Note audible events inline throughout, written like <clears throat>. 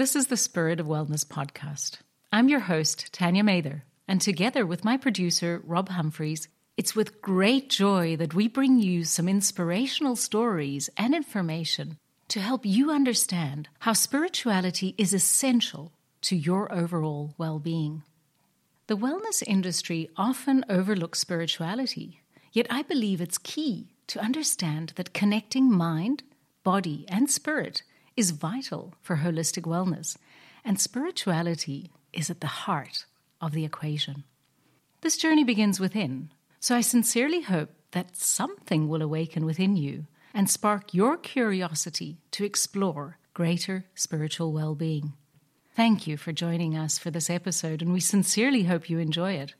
This is the Spirit of Wellness podcast. I'm your host, Tania Mather, and together with my producer, Rob Humphreys, it's with great joy that we bring you some inspirational stories and information to help you understand how spirituality is essential to your overall well being. The wellness industry often overlooks spirituality, yet I believe it's key to understand that connecting mind, body, and spirit is vital for holistic wellness, and spirituality is at the heart of the equation. This journey begins within so I sincerely hope that something will awaken within you and spark your curiosity to explore greater spiritual well being. Thank you for joining us for this episode, and we sincerely hope you enjoy it.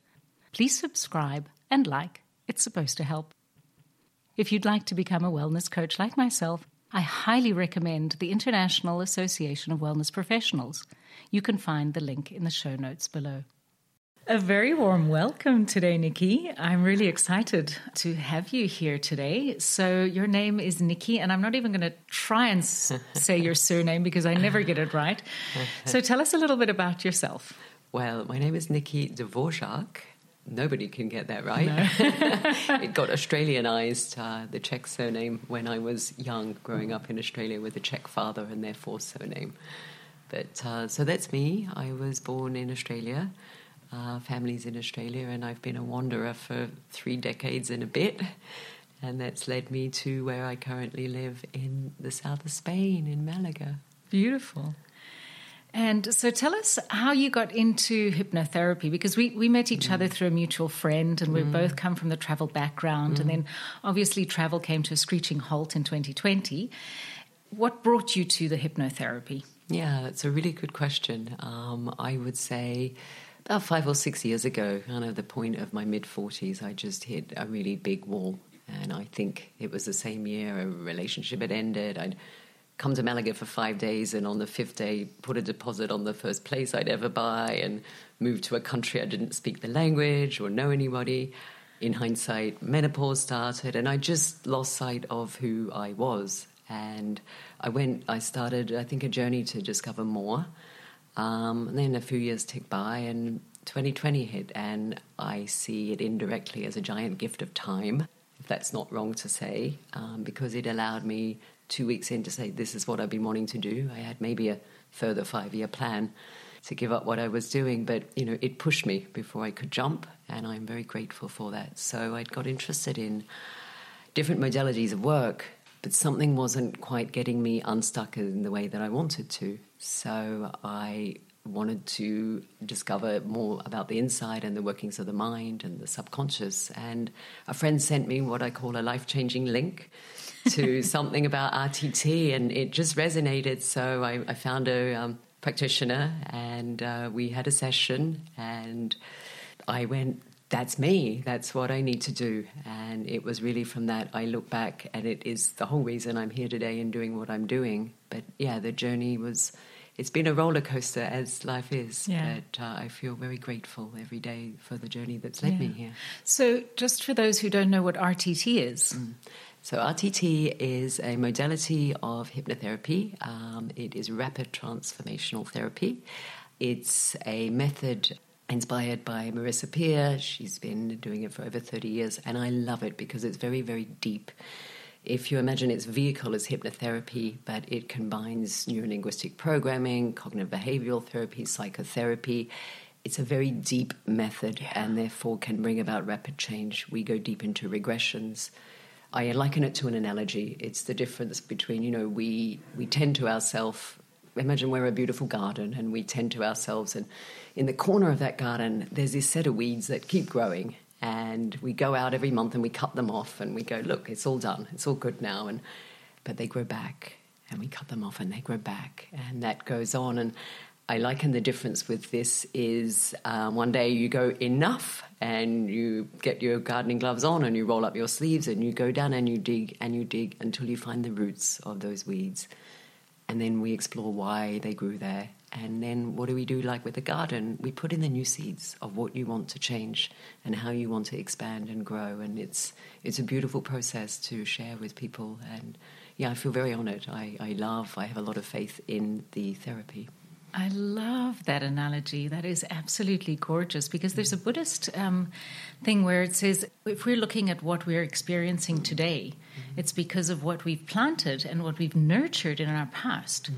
Please subscribe and like, it's supposed to help. If you'd like to become a wellness coach like myself, I highly recommend the International Association of Wellness Professionals. You can find the link in the show notes below. A very warm welcome today, Nicky. I'm really excited to have you here today. So, your name is Nicky, and I'm not even going to try and <laughs> say your surname because I never get it right. So, tell us a little bit about yourself. Well, my name is Nicky Dvorak. Nobody can get that right. No. <laughs> it got <laughs> Australianized, uh, the Czech surname, when I was young, growing up in Australia with a Czech father and therefore surname. But uh, so that's me. I was born in Australia uh, families in Australia, and I've been a wanderer for three decades and a bit. And that's led me to where I currently live in the south of Spain, in Malaga. Beautiful. And so tell us how you got into hypnotherapy because we, we met each mm. other through a mutual friend and we mm. both come from the travel background. Mm. And then obviously travel came to a screeching halt in 2020. What brought you to the hypnotherapy? Yeah, that's a really good question. Um, I would say about five or six years ago, kind of the point of my mid 40s, I just hit a really big wall. And I think it was the same year a relationship had ended. I'd come to Malaga for five days, and on the fifth day, put a deposit on the first place I'd ever buy, and moved to a country I didn't speak the language or know anybody. In hindsight, menopause started, and I just lost sight of who I was. And I went, I started, I think, a journey to discover more. Um, and then a few years tick by, and 2020 hit, and I see it indirectly as a giant gift of time, if that's not wrong to say, um, because it allowed me two weeks in to say, This is what I've been wanting to do. I had maybe a further five year plan to give up what I was doing, but you know, it pushed me before I could jump, and I'm very grateful for that. So I got interested in different modalities of work, but something wasn't quite getting me unstuck in the way that I wanted to. So I wanted to discover more about the inside and the workings of the mind and the subconscious. And a friend sent me what I call a life changing link to something about RTT, and it just resonated. So I, I found a um, practitioner and uh, we had a session, and I went, that's me. That's what I need to do. And it was really from that I look back, and it is the whole reason I'm here today and doing what I'm doing. But yeah, the journey was it's been a roller coaster as life is. Yeah. But uh, I feel very grateful every day for the journey that's led yeah. me here. So, just for those who don't know what RTT is. Mm. So, RTT is a modality of hypnotherapy. Um, it is rapid transformational therapy. It's a method inspired by Marissa Peer. She's been doing it for over 30 years, and I love it because it's very, very deep if you imagine its vehicle is hypnotherapy, but it combines neurolinguistic programming, cognitive behavioral therapy, psychotherapy, it's a very deep method yeah. and therefore can bring about rapid change. We go deep into regressions. I liken it to an analogy. It's the difference between, you know, we, we tend to ourselves. Imagine we're a beautiful garden and we tend to ourselves, and in the corner of that garden, there's this set of weeds that keep growing and we go out every month and we cut them off and we go look it's all done it's all good now and but they grow back and we cut them off and they grow back and that goes on and i liken the difference with this is uh, one day you go enough and you get your gardening gloves on and you roll up your sleeves and you go down and you dig and you dig until you find the roots of those weeds and then we explore why they grew there and then what do we do like with the garden? We put in the new seeds of what you want to change and how you want to expand and grow. And it's it's a beautiful process to share with people. And yeah, I feel very honored. I, I love, I have a lot of faith in the therapy. I love that analogy. That is absolutely gorgeous because there's a mm. Buddhist um, thing where it says if we're looking at what we're experiencing mm. today, mm-hmm. it's because of what we've planted and what we've nurtured in our past. Mm.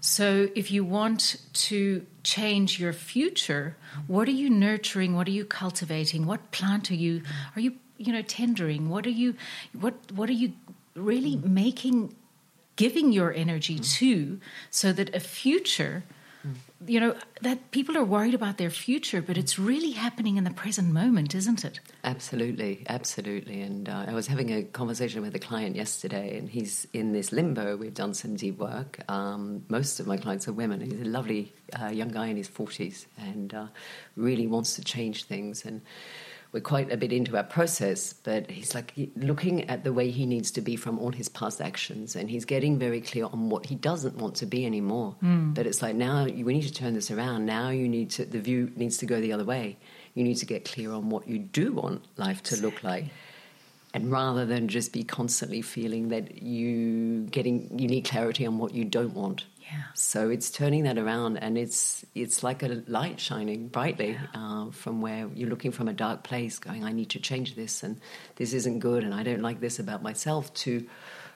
So if you want to change your future, what are you nurturing? What are you cultivating? What plant are you are you you know tendering? What are you what what are you really making giving your energy to so that a future you know that people are worried about their future but it's really happening in the present moment isn't it? Absolutely absolutely. And uh, i was having a conversation with a client yesterday and he's in this limbo. We've done some deep work. Um, most of my clients are women. He's a lovely uh, young guy in his 40s and uh, really wants to change things. And we're quite a bit into our process, but he's like looking at the way he needs to be from all his past actions, and he's getting very clear on what he doesn't want to be anymore. Mm. But it's like now we need to turn this around. Now you need to the view needs to go the other way. You need to get clear on what you do want life to look like. And rather than just be constantly feeling that you getting you need clarity on what you don't want. Yeah. So it's turning that around, and it's it's like a light shining brightly yeah. uh, from where you're looking from a dark place, going, "I need to change this, and this isn't good, and I don't like this about myself." To,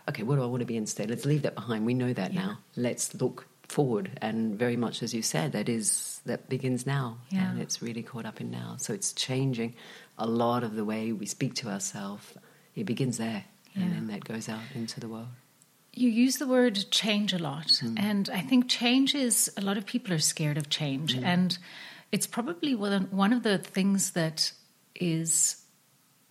okay, what do I want to be instead? Let's leave that behind. We know that yeah. now. Let's look forward, and very much as you said, that is that begins now, yeah. and it's really caught up in now. So it's changing a lot of the way we speak to ourselves. It begins there, and then that goes out into the world. You use the word change a lot. Mm. And I think change is, a lot of people are scared of change. Mm. And it's probably one of the things that is,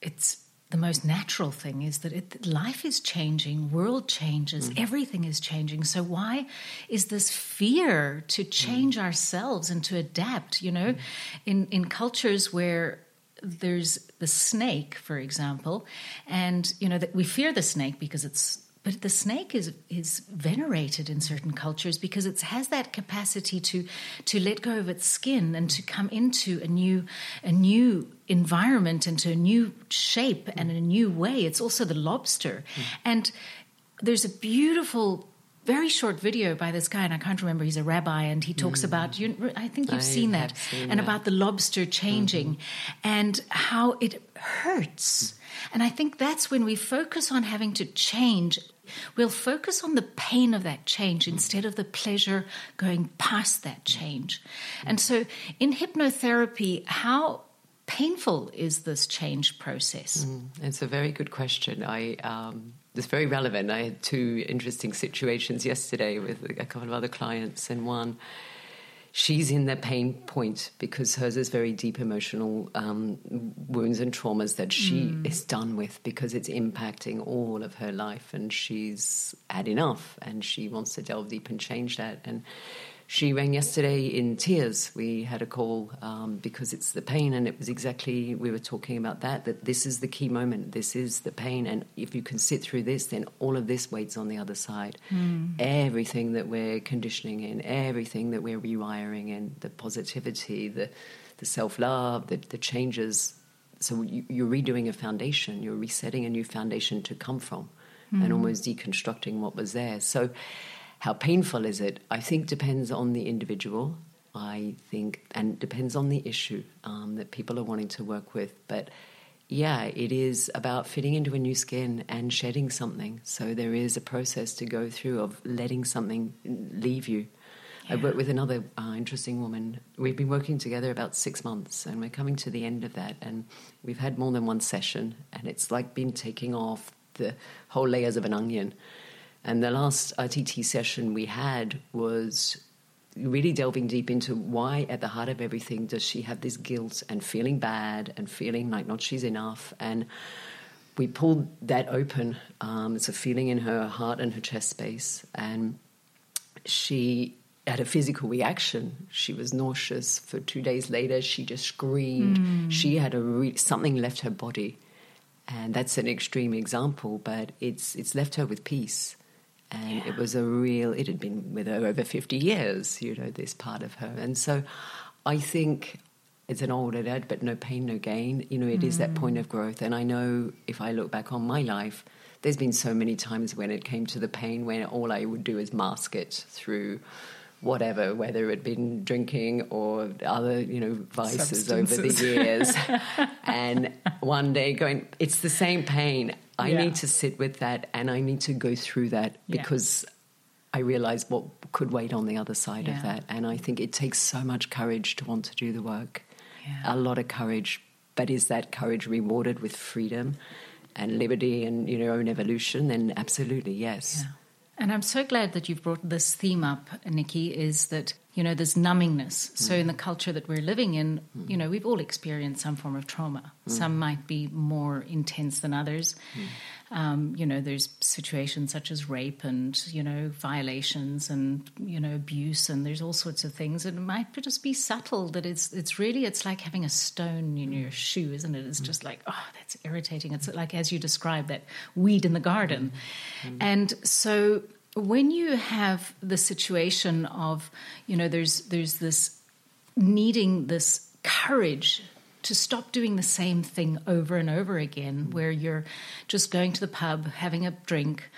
it's the most natural thing is that it, life is changing, world changes, mm. everything is changing. So why is this fear to change mm. ourselves and to adapt? You know, mm. in in cultures where there's the snake, for example, and you know that we fear the snake because it's but the snake is is venerated in certain cultures because it has that capacity to to let go of its skin and to come into a new a new environment into a new shape and a new way. It's also the lobster, mm. and there's a beautiful very short video by this guy, and I can't remember. He's a rabbi, and he talks mm. about. You, I think you've I seen that, seen and that. about the lobster changing, mm-hmm. and how it hurts. Mm. And I think that's when we focus on having to change We'll focus on the pain of that change instead of the pleasure going past that change. And so in hypnotherapy, how painful is this change process? Mm, it's a very good question. I um, it's very relevant. I had two interesting situations yesterday with a couple of other clients, and one she's in that pain point because hers is very deep emotional um, wounds and traumas that she mm. is done with because it's impacting all of her life and she's had enough and she wants to delve deep and change that and she rang yesterday in tears. We had a call um, because it's the pain, and it was exactly we were talking about that. That this is the key moment. This is the pain, and if you can sit through this, then all of this waits on the other side. Mm. Everything that we're conditioning in, everything that we're rewiring in, the positivity, the the self love, the, the changes. So you, you're redoing a foundation. You're resetting a new foundation to come from, mm. and almost deconstructing what was there. So how painful is it? I think depends on the individual. I think, and depends on the issue um, that people are wanting to work with. But yeah, it is about fitting into a new skin and shedding something. So there is a process to go through of letting something leave you. Yeah. I worked with another uh, interesting woman. We've been working together about six months, and we're coming to the end of that. And we've had more than one session, and it's like been taking off the whole layers of an onion. And the last RTT session we had was really delving deep into why, at the heart of everything, does she have this guilt and feeling bad and feeling like not she's enough. And we pulled that open. Um, it's a feeling in her heart and her chest space. And she had a physical reaction. She was nauseous. For two days later, she just screamed. Mm. She had a re- something left her body, and that's an extreme example, but it's it's left her with peace and yeah. it was a real it had been with her over 50 years you know this part of her and so i think it's an old adage but no pain no gain you know it mm. is that point of growth and i know if i look back on my life there's been so many times when it came to the pain when all i would do is mask it through whatever, whether it had been drinking or other, you know, vices over the years. <laughs> and one day going, it's the same pain. I yeah. need to sit with that and I need to go through that because. I realize what could wait on the other side yeah. of that. And I think it takes so much courage to want to do the work. A lot of courage. But is that courage rewarded with freedom and liberty and your own evolution? Then absolutely, yes. And I'm so glad that you've brought this theme up, Nicky, is that, you know, there's numbingness. Mm. So in the culture that we're living in, mm. you know, we've all experienced some form of trauma. Mm. Some might be more intense than others. Mm. Um, you know, there's situations such as rape and, you know, violations and, you know, abuse and there's all sorts of things. And it might just be subtle that it's, it's really, it's like having a stone in your shoe, isn't it? It's mm. just like, oh, that's irritating. It's like, as you described, that weed in the garden. Mm. And so when you have the situation of, you know, there's, there's this needing this courage to stop doing the same thing over and over again, where you're just going to the pub, having a drink.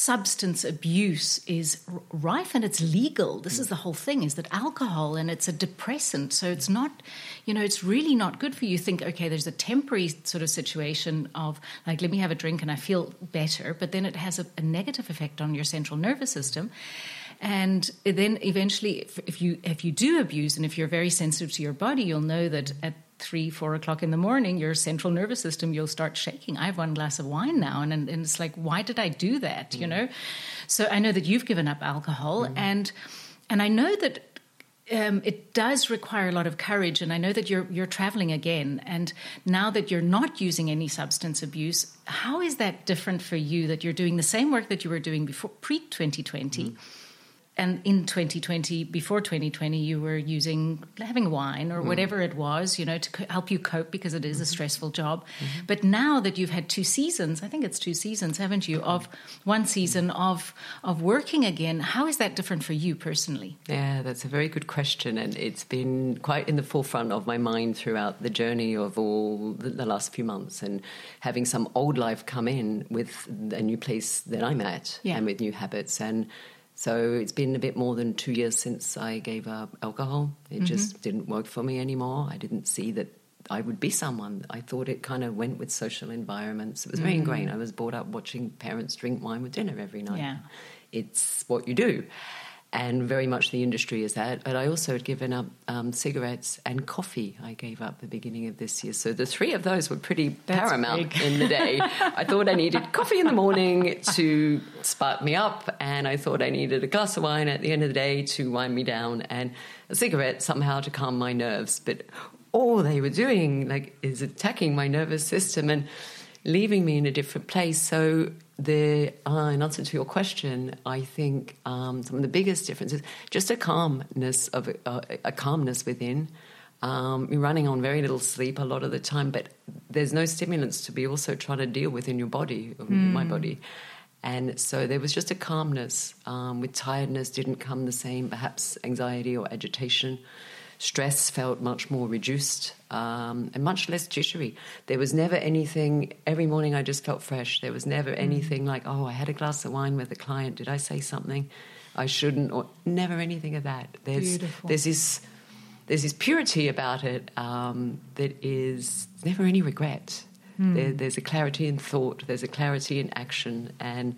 Substance abuse is rife and it's legal. This is the whole thing is that alcohol and it's a depressant. So it's not, you know, it's really not good for you. Think, okay, there's a temporary sort of situation of like, let me have a drink and I feel better, but then it has a, a negative effect on your central nervous system and then eventually if, if, you if you do abuse and if you're very sensitive to your body you'll know that at three four o'clock in the morning your central nervous system you'll start shaking i have one glass of wine now and, and it's like why did i do that mm. you know so i know that you've given up alcohol mm. and and i know that um, it does require a lot of courage, and I know that you're you're traveling again. And now that you're not using any substance abuse, how is that different for you? That you're doing the same work that you were doing before pre 2020, mm and in 2020 before 2020 you were using having wine or mm. whatever it was you know to help you cope because it is mm-hmm. a stressful job mm-hmm. but now that you've had two seasons i think it's two seasons haven't you of one season of of working again how is that different for you personally yeah that's a very good question and it's been quite in the forefront of my mind throughout the journey of all the, the last few months and having some old life come in with a new place that i'm at yeah. and with new habits and so it's been a bit more than two years since I gave up alcohol. It mm-hmm. just didn't work for me anymore. I didn't see that I would be someone. I thought it kind of went with social environments. It was very mm-hmm. ingrained. I was brought up watching parents drink wine with dinner every night. Yeah. It's what you do and very much the industry is that. But I also had given up um, cigarettes and coffee. I gave up the beginning of this year, so the three of those were pretty That's paramount big. in the day. I thought I needed coffee in the morning to spark me up, and I thought I needed a glass of wine at the end of the day to wind me down, and a cigarette somehow to calm my nerves. But all they were doing, like, is attacking my nervous system and leaving me in a different place. So the uh, in answer to your question, I think um, some of the biggest differences just a calmness of uh, a calmness within. Um, you're running on very little sleep a lot of the time, but there's no stimulants to be also trying to deal with in your body, mm. my body. And so there was just a calmness. Um, with tiredness, didn't come the same, perhaps anxiety or agitation stress felt much more reduced um, and much less jittery. There was never anything, every morning I just felt fresh. There was never mm. anything like, oh, I had a glass of wine with a client. Did I say something I shouldn't? Or never anything of that. There's, Beautiful. there's this. There's this purity about it um, that is never any regret. Mm. There, there's a clarity in thought, there's a clarity in action, and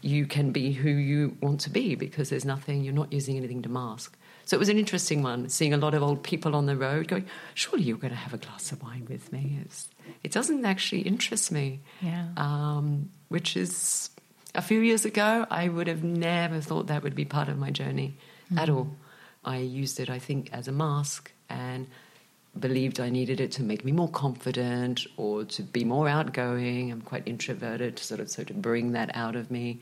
you can be who you want to be because there's nothing, you're not using anything to mask. So it was an interesting one, seeing a lot of old people on the road going, surely you're going to have a glass of wine with me. It's, it doesn't actually interest me. Yeah. Um, which is, a few years ago, I would have never thought that would be part of my journey mm. at all. I used it, I think, as a mask and believed I needed it to make me more confident or to be more outgoing. I'm quite introverted, to sort of, so to bring that out of me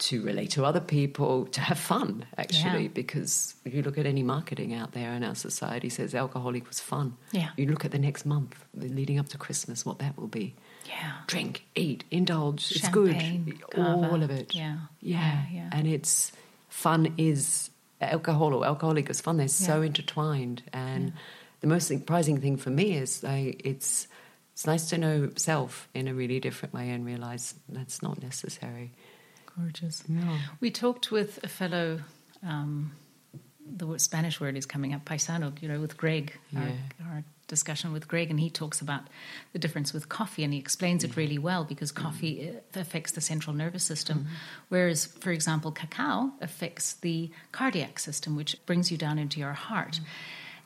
to relate to other people, to have fun, actually, yeah. because if you look at any marketing out there in our society says alcohol equals fun. Yeah. You look at the next month, leading up to Christmas, what that will be. Yeah. Drink, eat, indulge, Champagne, it's good. All of it. Yeah. yeah. Yeah. Yeah. And it's fun is alcohol or alcoholic is fun. They're so intertwined. And the most surprising thing for me is like it's it's nice to know self in a really different way and realize that's not necessary. Gorgeous. Yeah. We talked with a fellow um, the Spanish word is coming up, paisano, you know, with Greg, Yeah. our, our discussion with Greg, and he talks about the difference with coffee, and he explains it really well because coffee uh, affects the central nervous system, whereas, for example, cacao affects the cardiac system, which brings you down into your heart.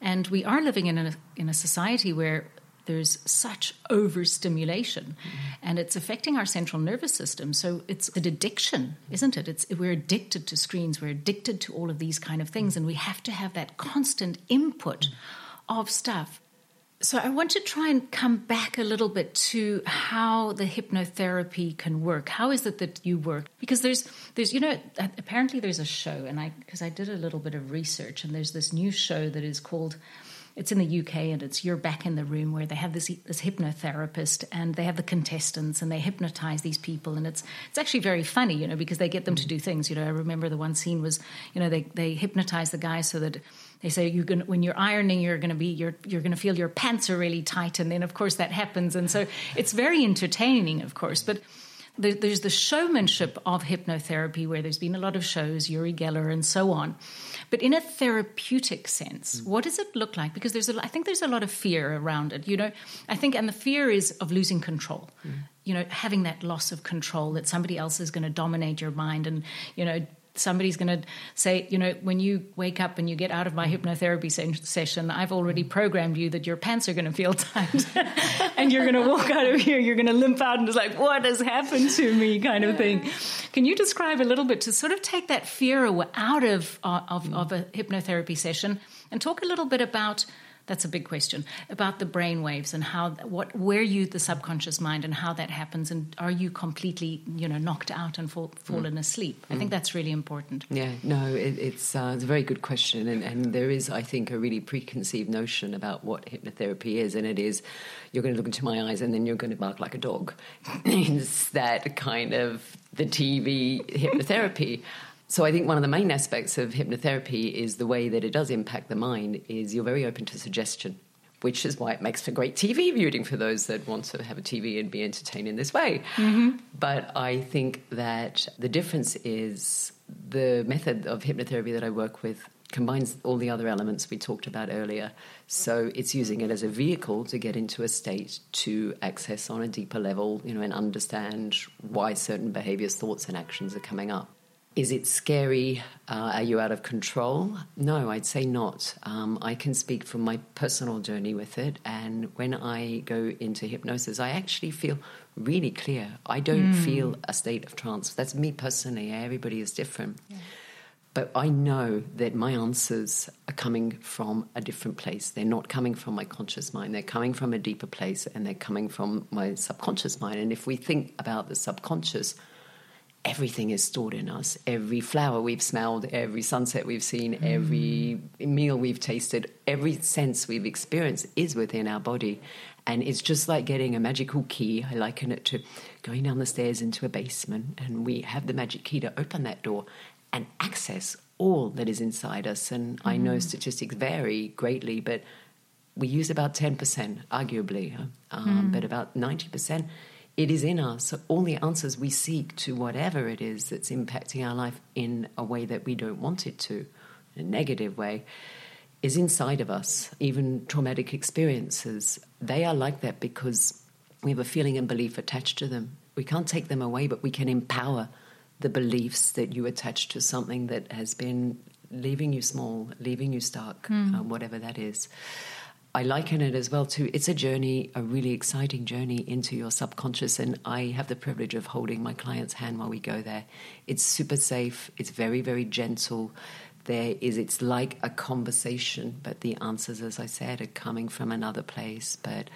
And we are living in a, in a society where there's such overstimulation and it's affecting our central nervous system so it's an addiction isn't it it's we're addicted to screens we're addicted to all of these kind of things and we have to have that constant input of stuff so I want to try and come back a little bit to how the hypnotherapy can work. How is it that you work? Because there's there's you know apparently there's a show and I because I did a little bit of research and there's this new show that is called it's in the UK and it's You're Back in the Room where they have this this hypnotherapist and they have the contestants and they hypnotize these people and it's it's actually very funny, you know, because they get them to do things. You know, I remember the one scene was, you know, they they hypnotize the guy so that they say you're going when you're ironing you're going to be you're you're going to feel your pants are really tight. And then of course that happens. And so it's very entertaining of course. But there's the showmanship of hypnotherapy where there's been a lot of shows Uri Geller and so on but in a therapeutic sense mm. what does it look like? Because there's a, I think there's a lot of fear around it you know? I think and the fear is of losing control. Mm. You know having that loss of control that somebody else is going to dominate your mind and you know somebody's going to say, you know, when you wake up and you get out of my hypnotherapy se- session, I've already programmed you that your pants are going to feel <laughs> tight. And you're going to walk out of here, you're going to limp out and it's like, what has happened to me? kind of thing. Can you describe a little bit to sort of take that fear out of, uh, of, of a hypnotherapy session and talk a little bit about that's a big question. About the brain waves and how what where you the subconscious mind and how that happens and are you completely you know knocked out and fall, fallen asleep? I think that's really important. Yeah, no, it, it's uh, it's a very good question, and, and there is, I think, a really preconceived notion about what hypnotherapy is, and it is you're going to look into my eyes and then you're going to bark like a dog. <laughs> it's that kind of the TV hypnotherapy. So I think one of the main aspects of hypnotherapy is the way that it does impact the mind is you're very open to suggestion, which is why it makes for great TV viewing for those that want to have a TV and be entertained in this way. Mm-hmm. But I think that the difference is the method of hypnotherapy that I work with combines all the other elements we talked about earlier. So it's using it as a vehicle to get into a state to access on a deeper level, you know, and understand why certain behaviors, thoughts, and actions are coming up. Is it scary? Uh, are you out of control? No, I'd say not. Um, I can speak from my personal journey with it. And when I go into hypnosis, I actually feel really clear. I don't feel a state of trance. That's me personally. Everybody is different. But I know that my answers are coming from a different place. They're not coming from my conscious mind. They're coming from a deeper place and they're coming from my subconscious mind. And if we think about the subconscious, everything is stored in us. Every flower we've smelled, every sunset we've seen, mm. every meal we've tasted, every sense we've experienced is within our body. And it's just like getting a magical key. I liken it to going down the stairs into a basement, and we have the magic key to open that door and access all that is inside us. And I know mm. statistics vary greatly, but we use about 10%, arguably, um, mm. but about 90%. It is in us. All the answers we seek to whatever it is that's impacting our life in a way that we don't want it to, in a negative way, is inside of us. Even traumatic experiences, they are like that because we have a feeling and belief attached to them. We can't take them away, but we can empower the beliefs that you attach to something that has been leaving you small, leaving you stuck, um, whatever that is. I liken it as well to it's a journey, a really exciting journey into your subconscious. And I have the privilege of holding my client's hand while we go there. It's super safe, it's very, very gentle. There is, it's like a conversation, but the answers, as I said, are coming from another place. But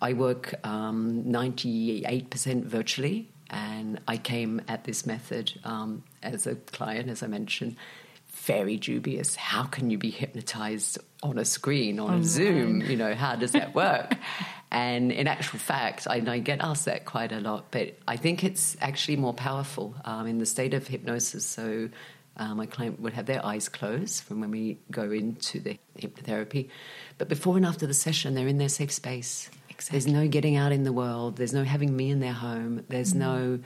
I work um, 98% virtually, and I came at this method um, as a client, as I mentioned, very dubious. How can you be hypnotized on a screen, on a Zoom? You know, how does that work? <laughs> and in actual fact, I, I get asked that quite a lot, but I think it's actually more powerful um, in the state of hypnosis. So uh, my client would have their eyes closed from when we go into the hypnotherapy. But before and after the session, they're in their safe space. There's no getting out in the world. There's no having me in their home. There's no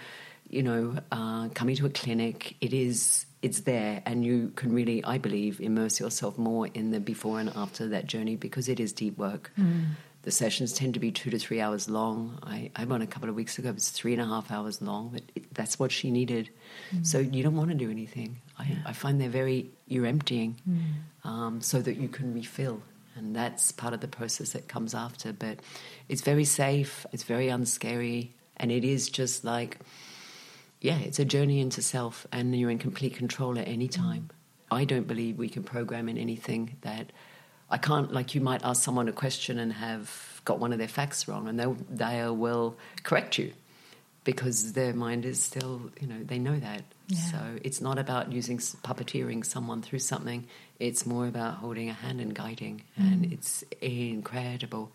you know, uh, coming to a clinic, it is it's there, and you can really, I believe, immerse yourself more in the before and after that journey because it is deep work. Mm. The sessions tend to be two to three hours long. I, I went a couple of weeks ago; it was three and a half hours long, but it, that's what she needed. Mm. So you don't want to do anything. I, yeah. I find they're very you're emptying, mm. um, so that you can refill and that's part of the process that comes after. But it's very safe, it's very unscary, and it is just like, yeah, it's a journey into self, and you're in complete control at any time. I don't believe we can program in anything that I can't, like, you might ask someone a question and have got one of their facts wrong, and they, they will correct you because their mind is still, you know, they know that. Yeah. So it's not about using puppeteering someone through something. It's more about holding a hand and guiding, mm. and it's incredible.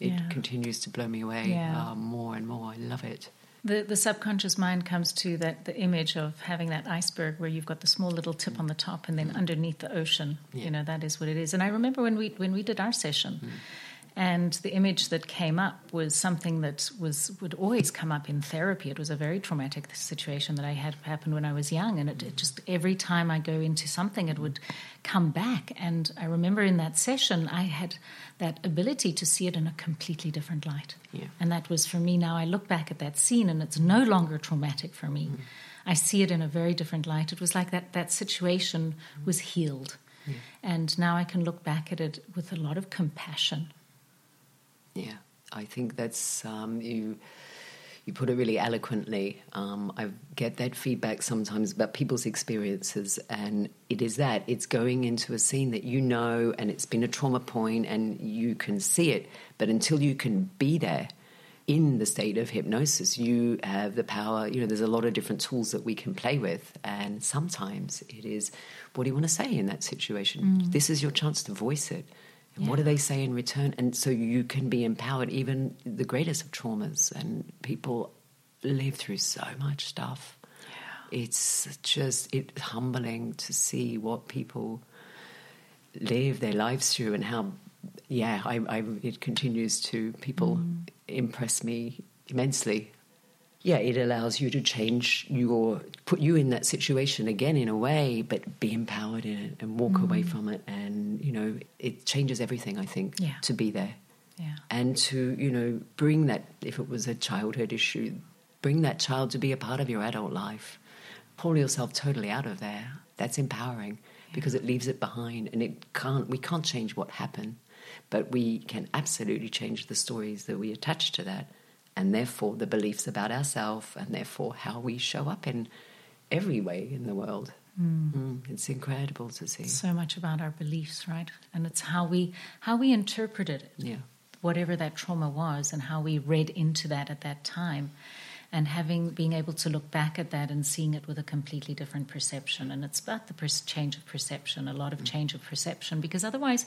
It yeah. continues to blow me away yeah. uh, more and more. I love it. The, the subconscious mind comes to that the image of having that iceberg where you've got the small little tip on the top and then mm. underneath the ocean. You know that is what it is. And I remember when we when we did our session, mm. And the image that came up was something that was would always come up in therapy. It was a very traumatic situation that I had happened when I was young, and it, it, just every time I go into something, it would come back. And I remember in that session, I had that ability to see it in a completely different light. Yeah. And that was for me. Now I look back at that scene, and it's no longer traumatic for me. Mm. I see it in a very different light. It was like that that situation was healed. Yeah. And now I can look back at it with a lot of compassion yeah, I think that's um, you. You put it really eloquently. Um, I get that feedback sometimes about people's experiences, and it is that it's going into a scene that you know, and it's been a trauma point, and you can see it. But until you can be there, in the state of hypnosis, you have the power. You know, there's a lot of different tools that we can play with, and sometimes it is, what do you want to say in that situation? Mm. This is your chance to voice it. And yeah. what do they say in return? And so you can be empowered, even the greatest of traumas. And people live through so much stuff. Yeah. It's just it's humbling to see what people live their lives through and how, yeah, I, I it continues to people mm. impress me immensely yeah, it allows you to change your, put you in that situation again in a way, but be empowered in it and walk mm. away from it. And, you know, it changes everything, I think, yeah. to be there. Yeah. And to, you know, bring that, if it was a childhood issue, bring that child to be a part of your adult life. Pull yourself totally out of there. That's empowering yeah. because it leaves it behind and it can't, we can't change what happened, but we can absolutely change the stories that we attach to that and therefore the beliefs about ourselves, and therefore how we show up in every way in the world. Mm. Mm, it's incredible to see. So much about our beliefs, right? And it's how we how we interpreted it. Yeah. Whatever that trauma was and how we read into that at that time. And having being able to look back at that and seeing it with a completely different perception. And it's about the change of perception, a lot of mm. change of perception, because otherwise,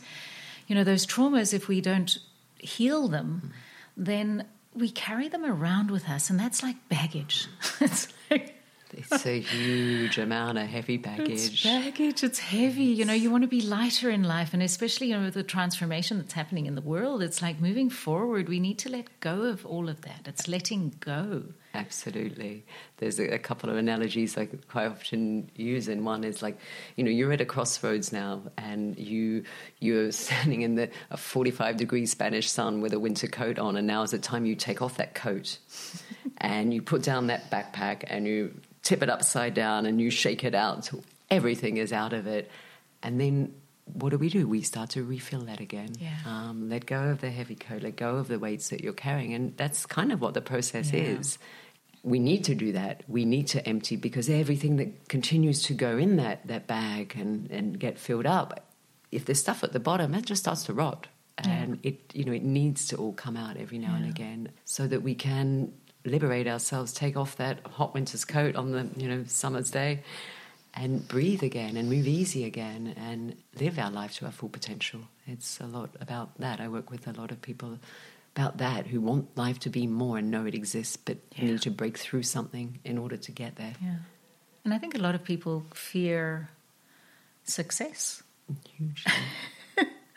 you know, those traumas, if we don't heal them, mm. then we carry them around with us, and that's like baggage. <laughs> it's it's a huge amount of heavy baggage. It's baggage. It's heavy. You know, you want to be lighter in life, and especially you know with the transformation that's happening in the world. It's like moving forward. We need to let go of all of that. It's letting go. Absolutely. There's a, a couple of analogies I quite often use, and one is like, you know, you're at a crossroads now, and you you're standing in the a 45 degree Spanish sun with a winter coat on, and now is the time you take off that coat, <laughs> and you put down that backpack, and you tip it upside down, and you shake it out until everything is out of it, and then what do we do? We start to refill that again. Yeah. Um, let go of the heavy coat, let go of the weights that you're carrying. And that's kind of what the process yeah. is. We need to do that. We need to empty because everything that continues to go in that, that bag and, and get filled up, if there's stuff at the bottom, that just starts to rot. And yeah. it you know it needs to all come out every now and again so that we can liberate ourselves, take off that hot winter's coat on the you know summer's day and breathe again and move easy again and live our life to our full potential. It's a lot about that. I work with a lot of people about that who want life to be more and know it exists, but yeah. need to break through something in order to get there. Yeah. And I think a lot of people fear success. Hugely. <laughs>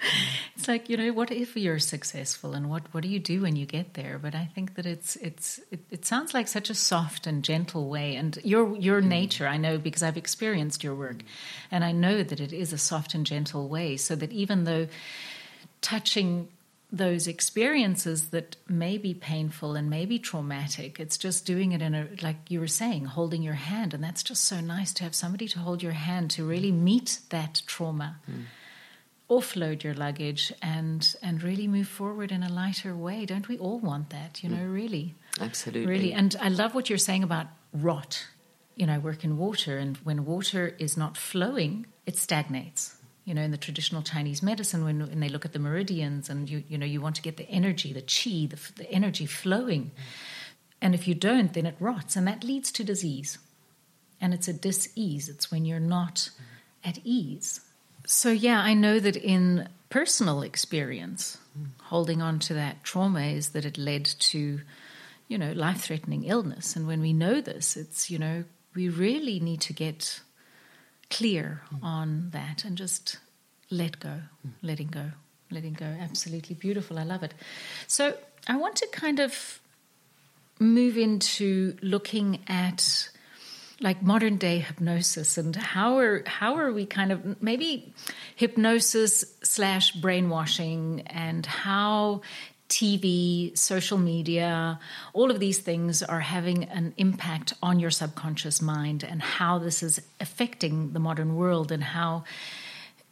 <laughs> it's like you know what if you're successful and what what do you do when you get there but i think that it's it's it, it sounds like such a soft and gentle way and your your mm. nature i know because i've experienced your work and i know that it is a soft and gentle way so that even though touching those experiences that may be painful and may be traumatic. It's just doing it in a, like you were saying, holding your hand. And that's just so nice to have somebody to hold your hand to really meet that trauma. Mm offload your luggage and and really move forward in a lighter way. Don't we all want that you know mm. really? Absolutely. Really. And i love what you're saying about rot. You know i work in water and when water is not flowing it stagnates. You know in the traditional chinese medicine when, when they look at the meridians and you you know you want to get the energy the chi the, the energy flowing. And if you don't then it rots and that leads to disease. And it's a dis-ease. It's when you're not at ease so, yeah, I know that in personal experience, holding on to that trauma is that it led to, you know, life threatening illness. And when we know this, it's, you know, we really need to get clear on that and just let go, letting go, letting go. Absolutely beautiful. I love it. So, I want to kind of move into looking at like modern day hypnosis and how are how are we kind of maybe hypnosis slash brainwashing and how TV, social media, all of these things are having an impact on your subconscious mind and how this is affecting the modern world and how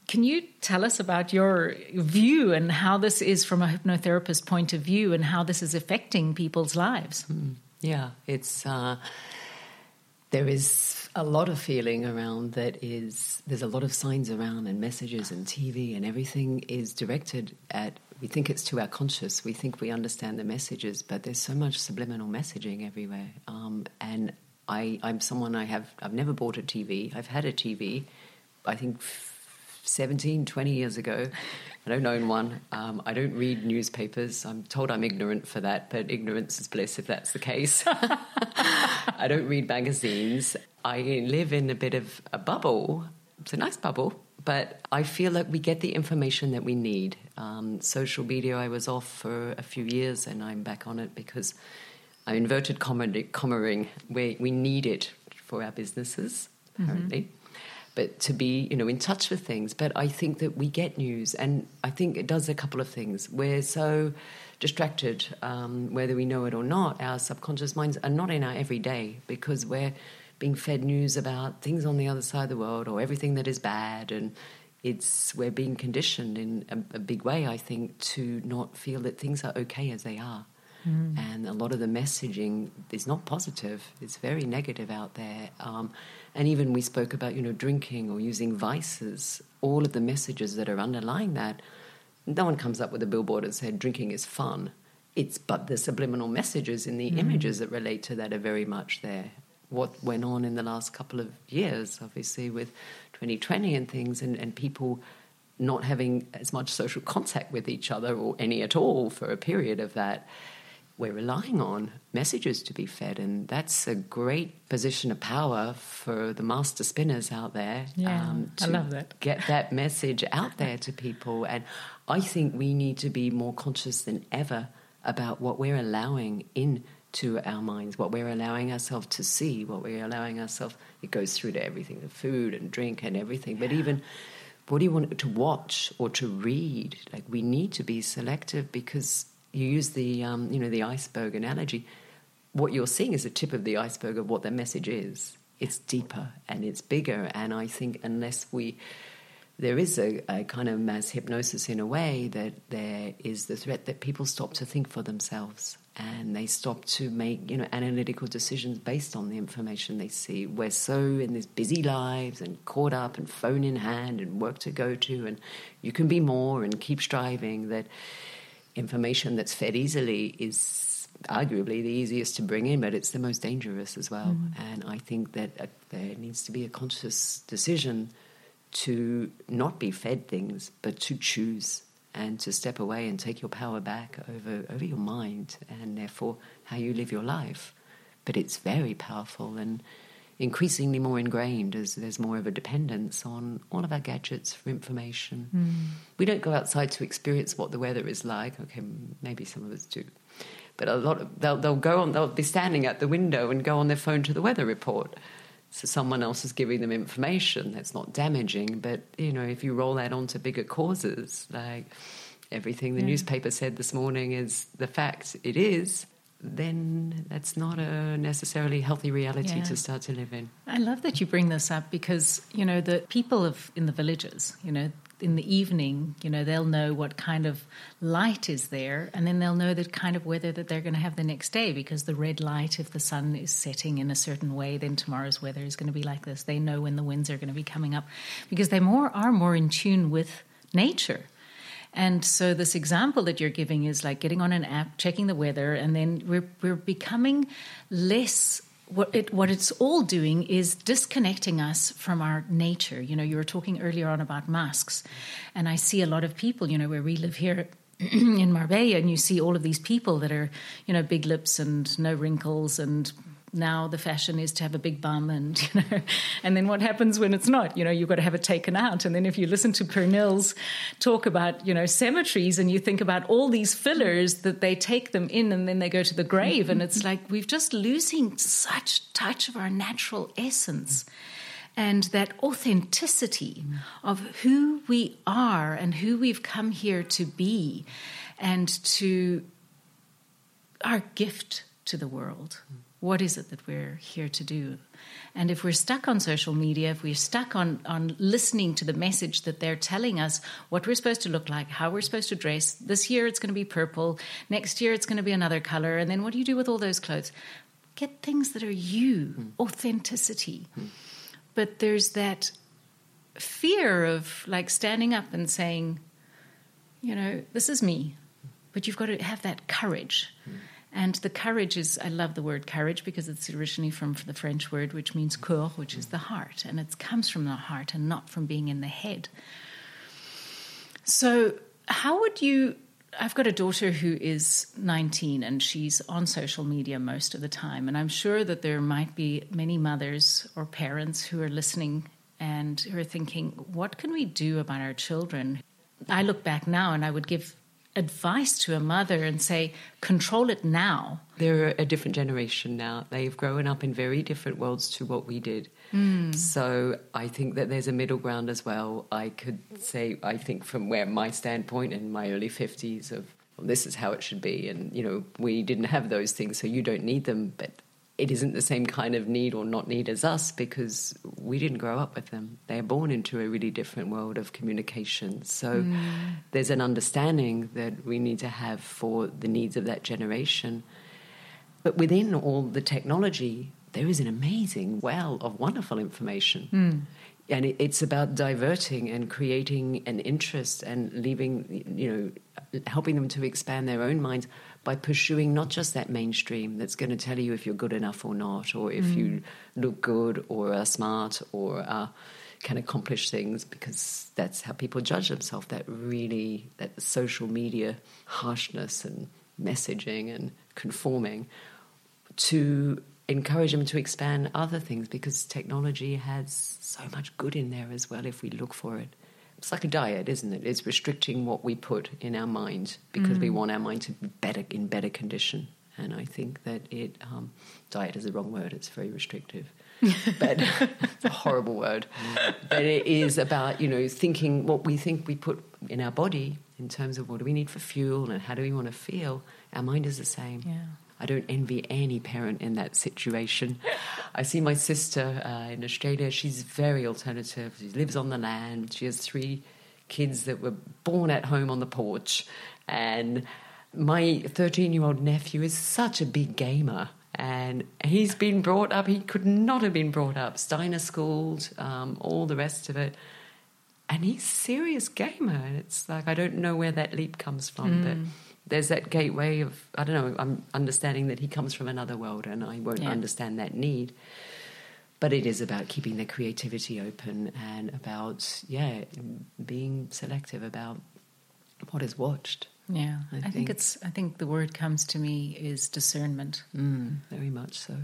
can you tell us about your view and how this is from a hypnotherapist point of view and how this is affecting people's lives? Mm, yeah, it's uh, there is a lot of feeling around that is there's a lot of signs around and messages and TV and everything is directed at we think it's to our conscious. We think we understand the messages but there's so much subliminal messaging everywhere. Um, and I I'm someone I have I've never bought a TV I've had a TV I think 17 20 years ago I don't own one. Um, I don't read newspapers. I'm told I'm ignorant for that, but ignorance is bliss if that's the case. <laughs> I don't read magazines. I live in a bit of a bubble. It's a nice bubble, but I feel like we get the information that we need. Um, social media, I was off for a few years and I'm back on it because I inverted commaring. We, we need it for our businesses, apparently. Mm-hmm but to be you know in touch with things. But i think that we get news and i think it does a couple of things. We're so distracted um, whether we know it or not our subconscious minds are not in our everyday because we're being fed news about things on the other side of the world or everything that is bad. And it's we're being conditioned in a, a big way i think to not feel that things are okay as they are. Mm. and a lot of the messaging is not positive. It's very negative out there. Um, and even we spoke about, you know, drinking or using vices, all of the messages that are underlying that. No one comes up with a billboard and said drinking is fun. It's but the subliminal messages in the mm. images that relate to that are very much there. What went on in the last couple of years, obviously, with 2020 and things, and, and people not having as much social contact with each other or any at all for a period of that we're relying on messages to be fed, and that's a great position of power for the master spinners out there. Yeah, um, I love that. Get that message out there to people, and I think we need to be more conscious than ever about what we're allowing in to our minds, what we're allowing ourselves to see, what we're allowing ourselves. It goes through to everything, the food and drink and everything, but even what do you want to watch or to read? Like we need to be selective because you use the um, you know the iceberg analogy, what you're seeing is the tip of the iceberg of what the message is. It's deeper and it's bigger, and I think unless we there is a, a, kind of mass hypnosis in a way that there is the threat that people stop to think for themselves and they stop to make you know analytical decisions based on the information they see. We're so in these busy lives and caught up and phone in hand and work to go to and you can be more and keep striving that information that's fed easily is arguably the easiest to bring in, but it's the most dangerous as well. Mm. And I think that uh, there needs to be a conscious decision to not be fed things, but to choose and to step away and take your power back over, over your mind and therefore how you live your life. But it's very powerful and increasingly more ingrained as there's more of a dependence on all of our gadgets for information. Mm. We don't go outside to experience what the weather is like. Okay, maybe some of us do. But a lot of, they'll, they'll go on, they'll be standing at the window and go on their phone to the weather report. So someone else is giving them information that's not damaging. But, you know, if you roll that onto bigger causes, like everything the yeah. newspaper said this morning is the fact it is, then that's not a necessarily healthy reality yeah. to start to live in. I love that you bring this up because, you know, the people of in the villages, you know, in the evening, you know, they'll know what kind of light is there, and then they'll know the kind of weather that they're going to have the next day because the red light, if the sun is setting in a certain way, then tomorrow's weather is going to be like this. They know when the winds are going to be coming up because they more are more in tune with nature. And so this example that you're giving is like getting on an app, checking the weather, and then we're we're becoming less what it what it's all doing is disconnecting us from our nature. You know, you were talking earlier on about masks, and I see a lot of people. You know, where we live here <clears throat> in Marbella, and you see all of these people that are, you know, big lips and no wrinkles and now the fashion is to have a big bum and <laughs> you know and then what happens when it's not? You know you've got to have it taken out. And then if you listen to Pernille's talk about you know cemeteries and you think about all these fillers that they take them in and then they go to the grave and it's like we've just losing such touch of our natural essence and that authenticity of who we are and who we've come here to be and to our gift to the world what is it that we're here to do? And if we're stuck on social media, if we're stuck on, on listening to the message that they're telling us what we're supposed to look like, how we're supposed to dress, this year it's going to be purple, next year it's going to be another color, and then what do you do with all those clothes? Get things that are you, mm. authenticity. Mm. But there's that fear of like standing up and saying, you know, this is me. But you've got to have that courage. Mm and the courage is, I love the word courage because it's originally from the French word which means cœur, which is the heart. And it comes from the heart and not from being in the head. So, how would you? I've got a daughter who is 19 and she's on social media most of the time. And I'm sure that there might be many mothers or parents who are listening and who are thinking, what can we do about our children? I look back now and I would give advice to a mother and say, control it now? They're a different generation now. They've grown up in very different worlds to what we did. Mm. So I think that there's a middle ground as well. I could say, I think from where my standpoint in my early 50s of well, this is how it should be. And, you know, we didn't have those things, so you don't need them. But it isn't the same kind of need or not need as us because we didn't grow up with them. They're born into a really different world of communication. So mm. there's an understanding that we need to have for the needs of that generation. But within all the technology, there is an amazing well of wonderful information. Mm. And it's about diverting and creating an interest and leaving, you know, helping them to expand their own minds by pursuing not just that mainstream that's going to tell you if you're good enough or not, or if mm. you look good or are smart or uh, can accomplish things, because that's how people judge themselves. That really, that social media harshness and messaging and conforming to encourage them to expand other things because technology has so much good in there as well if we look for it it's like a diet, isn't it? It's restricting what we put in our mind because mm. we want our mind to be better in better condition. And I think that it um, diet is the wrong word. It's very restrictive, <laughs> but it's <laughs> a horrible word. But it is about you know thinking what we think we put in our body in terms of what do we need for fuel and how do we want to feel. Our mind is the same. Yeah. I don't envy any parent in that situation. I see my sister uh, in Australia. She's very alternative. She lives on the land. She has three kids that were born at home on the porch. And my 13 year old nephew is such a big gamer. And he's been brought up, he could not have been brought up, Steiner schooled, um, all the rest of it. And he's a serious gamer. And it's like, I don't know where that leap comes from. Mm. But there's that gateway of I don't know. I'm understanding that he comes from another world, and I won't yeah. understand that need. But it is about keeping the creativity open and about yeah being selective about what is watched. Yeah, I, I think. think. it's. I think the word comes to me is discernment. Mm, very much so.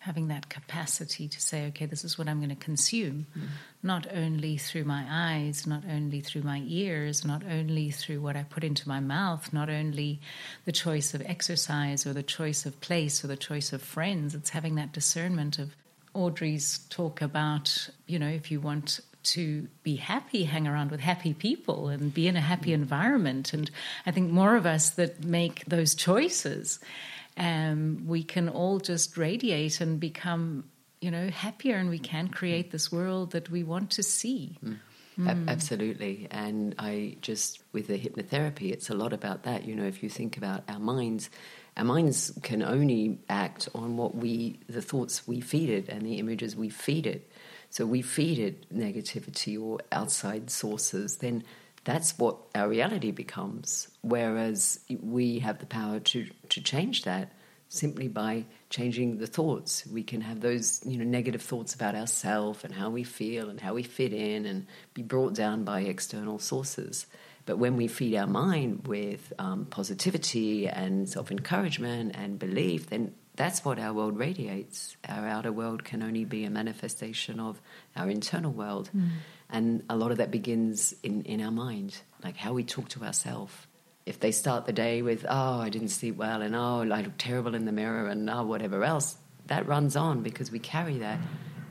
Having that capacity to say, okay, this is what I'm going to consume, mm. not only through my eyes, not only through my ears, not only through what I put into my mouth, not only the choice of exercise or the choice of place or the choice of friends. It's having that discernment of Audrey's talk about, you know, if you want to be happy, hang around with happy people and be in a happy environment. And I think more of us that make those choices um, we can all just radiate and become, you know, happier, and we can create this world that we want to see. Mm. Mm. Absolutely. And I just, with the hypnotherapy, it's a lot about that. You know, if you think about our minds, our minds can only act on what we, the thoughts we feed it and the images we feed it. So we feed it negativity or outside sources, then that's what our reality becomes. Whereas we have the power to, to change that simply by changing the thoughts. We can have those, you know, negative thoughts about ourselves and how we feel and how we fit in and be brought down by external sources. But when we feed our mind with um, positivity and self encouragement and belief, then that's what our world radiates. Our outer world can only be a manifestation of our internal world. Mm. And a lot of that begins in, in our mind, like how we talk to ourselves. If they start the day with, oh, I didn't sleep well, and oh, I look terrible in the mirror, and oh, whatever else, that runs on because we carry that.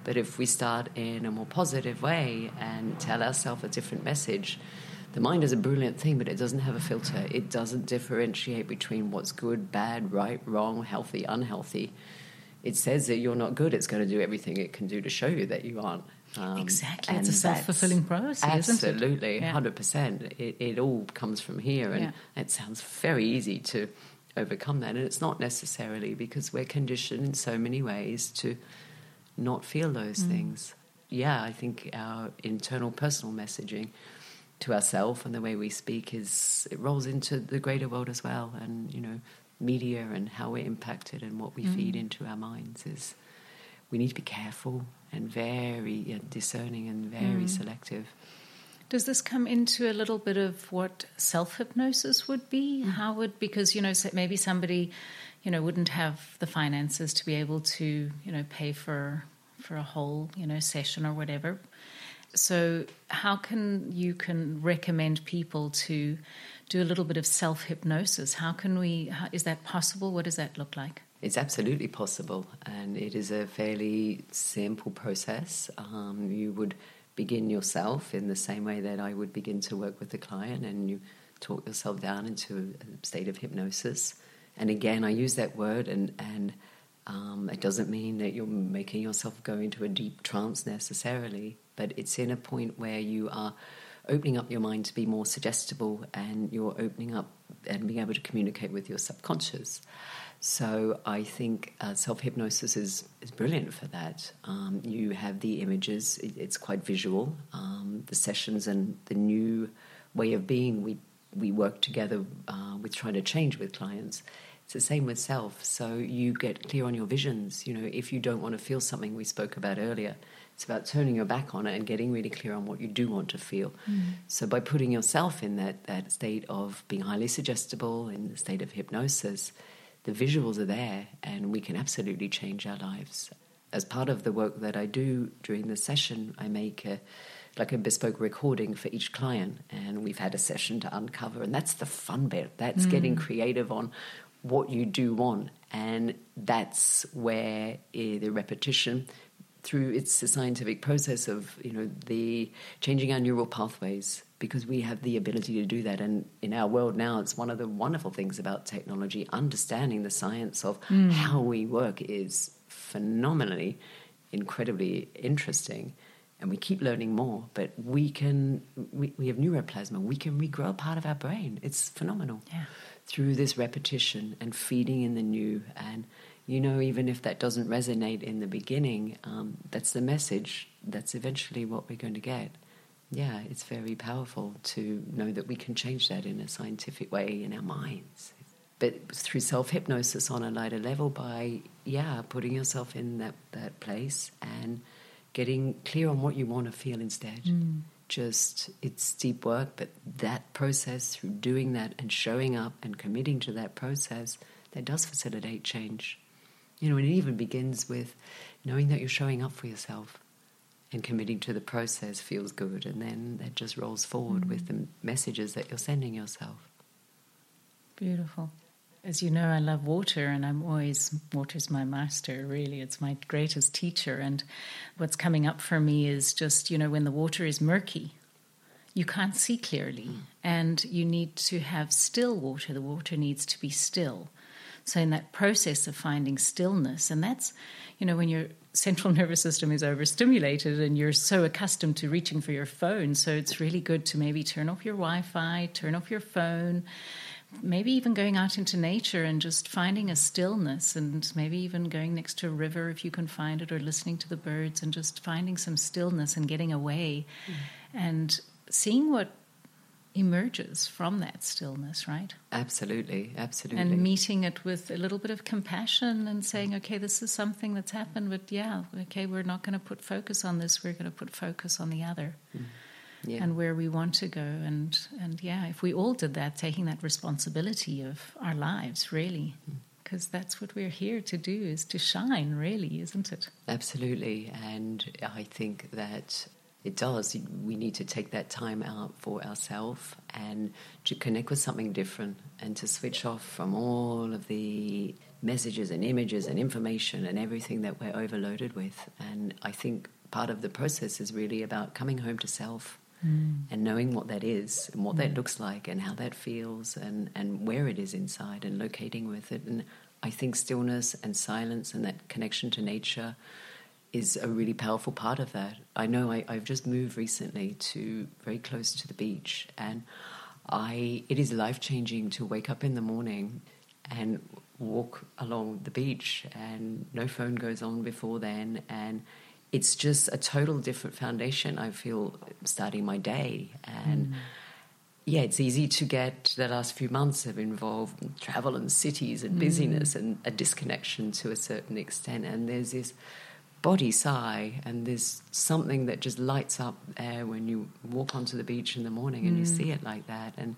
But if we start in a more positive way and tell ourselves a different message, the mind is a brilliant thing, but it doesn't have a filter. It doesn't differentiate between what's good, bad, right, wrong, healthy, unhealthy. It says that you're not good. It's going to do everything it can do to show you that you aren't. Um, exactly. It's a self fulfilling prophecy, absolutely, hundred percent. It, it all comes from here, and yeah. it sounds very easy to overcome that. And it's not necessarily because we're conditioned in so many ways to not feel those mm. things. Yeah, I think our internal personal messaging to ourselves and the way we speak is it rolls into the greater world as well. And you know, media and how we're impacted and what we mm. feed into our minds is we need to be careful and very discerning and very mm. selective. Does this come into a little bit of what self hypnosis would be? Mm. How would because you know maybe somebody you know wouldn't have the finances to be able to you know pay for for a whole you know session or whatever. So how can you can recommend people to do a little bit of self hypnosis? How can we? How, is that possible? What does that look like? It's absolutely possible, and it is a fairly simple process. Um, you would begin yourself in the same way that I would begin to work with the client, and you talk yourself down into a state of hypnosis. And again, I use that word, and and um, it doesn't mean that you're making yourself go into a deep trance necessarily, but it's in a point where you are opening up your mind to be more suggestible, and you're opening up and being able to communicate with your subconscious. So I think uh, self hypnosis is, is brilliant for that. Um, you have the images, it, it's quite visual. Um, the sessions and the new way of being we, we work together uh, with trying to change with clients. It's the same with self. So you get clear on your visions. You know, if you don't want to feel something we spoke about earlier, it's about turning your back on it and getting really clear on what you do want to feel. Mm. So by putting yourself in that, that state of being highly suggestible, in the state of hypnosis, the visuals are there and we can absolutely change our lives. As part of the work that I do during the session, I make a like a bespoke recording for each client and we've had a session to uncover and that's the fun bit. That's mm. getting creative on what you do want and that's where the repetition through it's scientific process of you know the changing our neural pathways because we have the ability to do that. And in our world now it's one of the wonderful things about technology understanding the science of mm. how we work is phenomenally incredibly interesting. And we keep learning more but we can we, we have neuroplasm we can regrow part of our brain. It's phenomenal. Yeah. through this repetition and feeding in the new and you know, even if that doesn't resonate in the beginning, um, that's the message. That's eventually what we're going to get. Yeah, it's very powerful to know that we can change that in a scientific way in our minds. But through self hypnosis on a lighter level, by, yeah, putting yourself in that, that place and getting clear on what you want to feel instead. Mm. Just, it's deep work, but that process, through doing that and showing up and committing to that process, that does facilitate change. You know, and it even begins with knowing that you're showing up for yourself and committing to the process feels good. And then that just rolls forward mm. with the messages that you're sending yourself. Beautiful. As you know, I love water, and I'm always, water's my master, really. It's my greatest teacher. And what's coming up for me is just, you know, when the water is murky, you can't see clearly, mm. and you need to have still water. The water needs to be still. So, in that process of finding stillness, and that's, you know, when your central <laughs> nervous system is overstimulated and you're so accustomed to reaching for your phone. So, it's really good to maybe turn off your Wi Fi, turn off your phone, maybe even going out into nature and just finding a stillness, and maybe even going next to a river if you can find it, or listening to the birds and just finding some stillness and getting away mm. and seeing what emerges from that stillness, right? Absolutely, absolutely. And meeting it with a little bit of compassion and saying, okay, this is something that's happened, but yeah, okay, we're not going to put focus on this, we're going to put focus on the other. Mm. Yeah. And where we want to go, and and yeah, if we all did that, taking that responsibility of our lives, really, because mm. that's what we're here to do, is to shine, really, isn't it? Absolutely, and I think that it does. We need to take that time out for ourselves and to connect with something different and to switch off from all of the messages and images and information and everything that we're overloaded with. And I think part of the process is really about coming home to self. Mm. And knowing what that is and what mm. that looks like and how that feels and, and where it is inside and locating with it. And I think stillness and silence and that connection to nature is a really powerful part of that. I know I, have just moved recently to very close to the beach, and I it is life changing to wake up in the morning and walk along the beach, and no phone goes on before then, and it's just a total different foundation. I feel starting my day, and. Mm. Yeah, it's easy to get the last few months have involved travel and cities and busyness mm. and a disconnection to a certain extent. And there's this body sigh, and there's something that just lights up there when you walk onto the beach in the morning and mm. you see it like that. And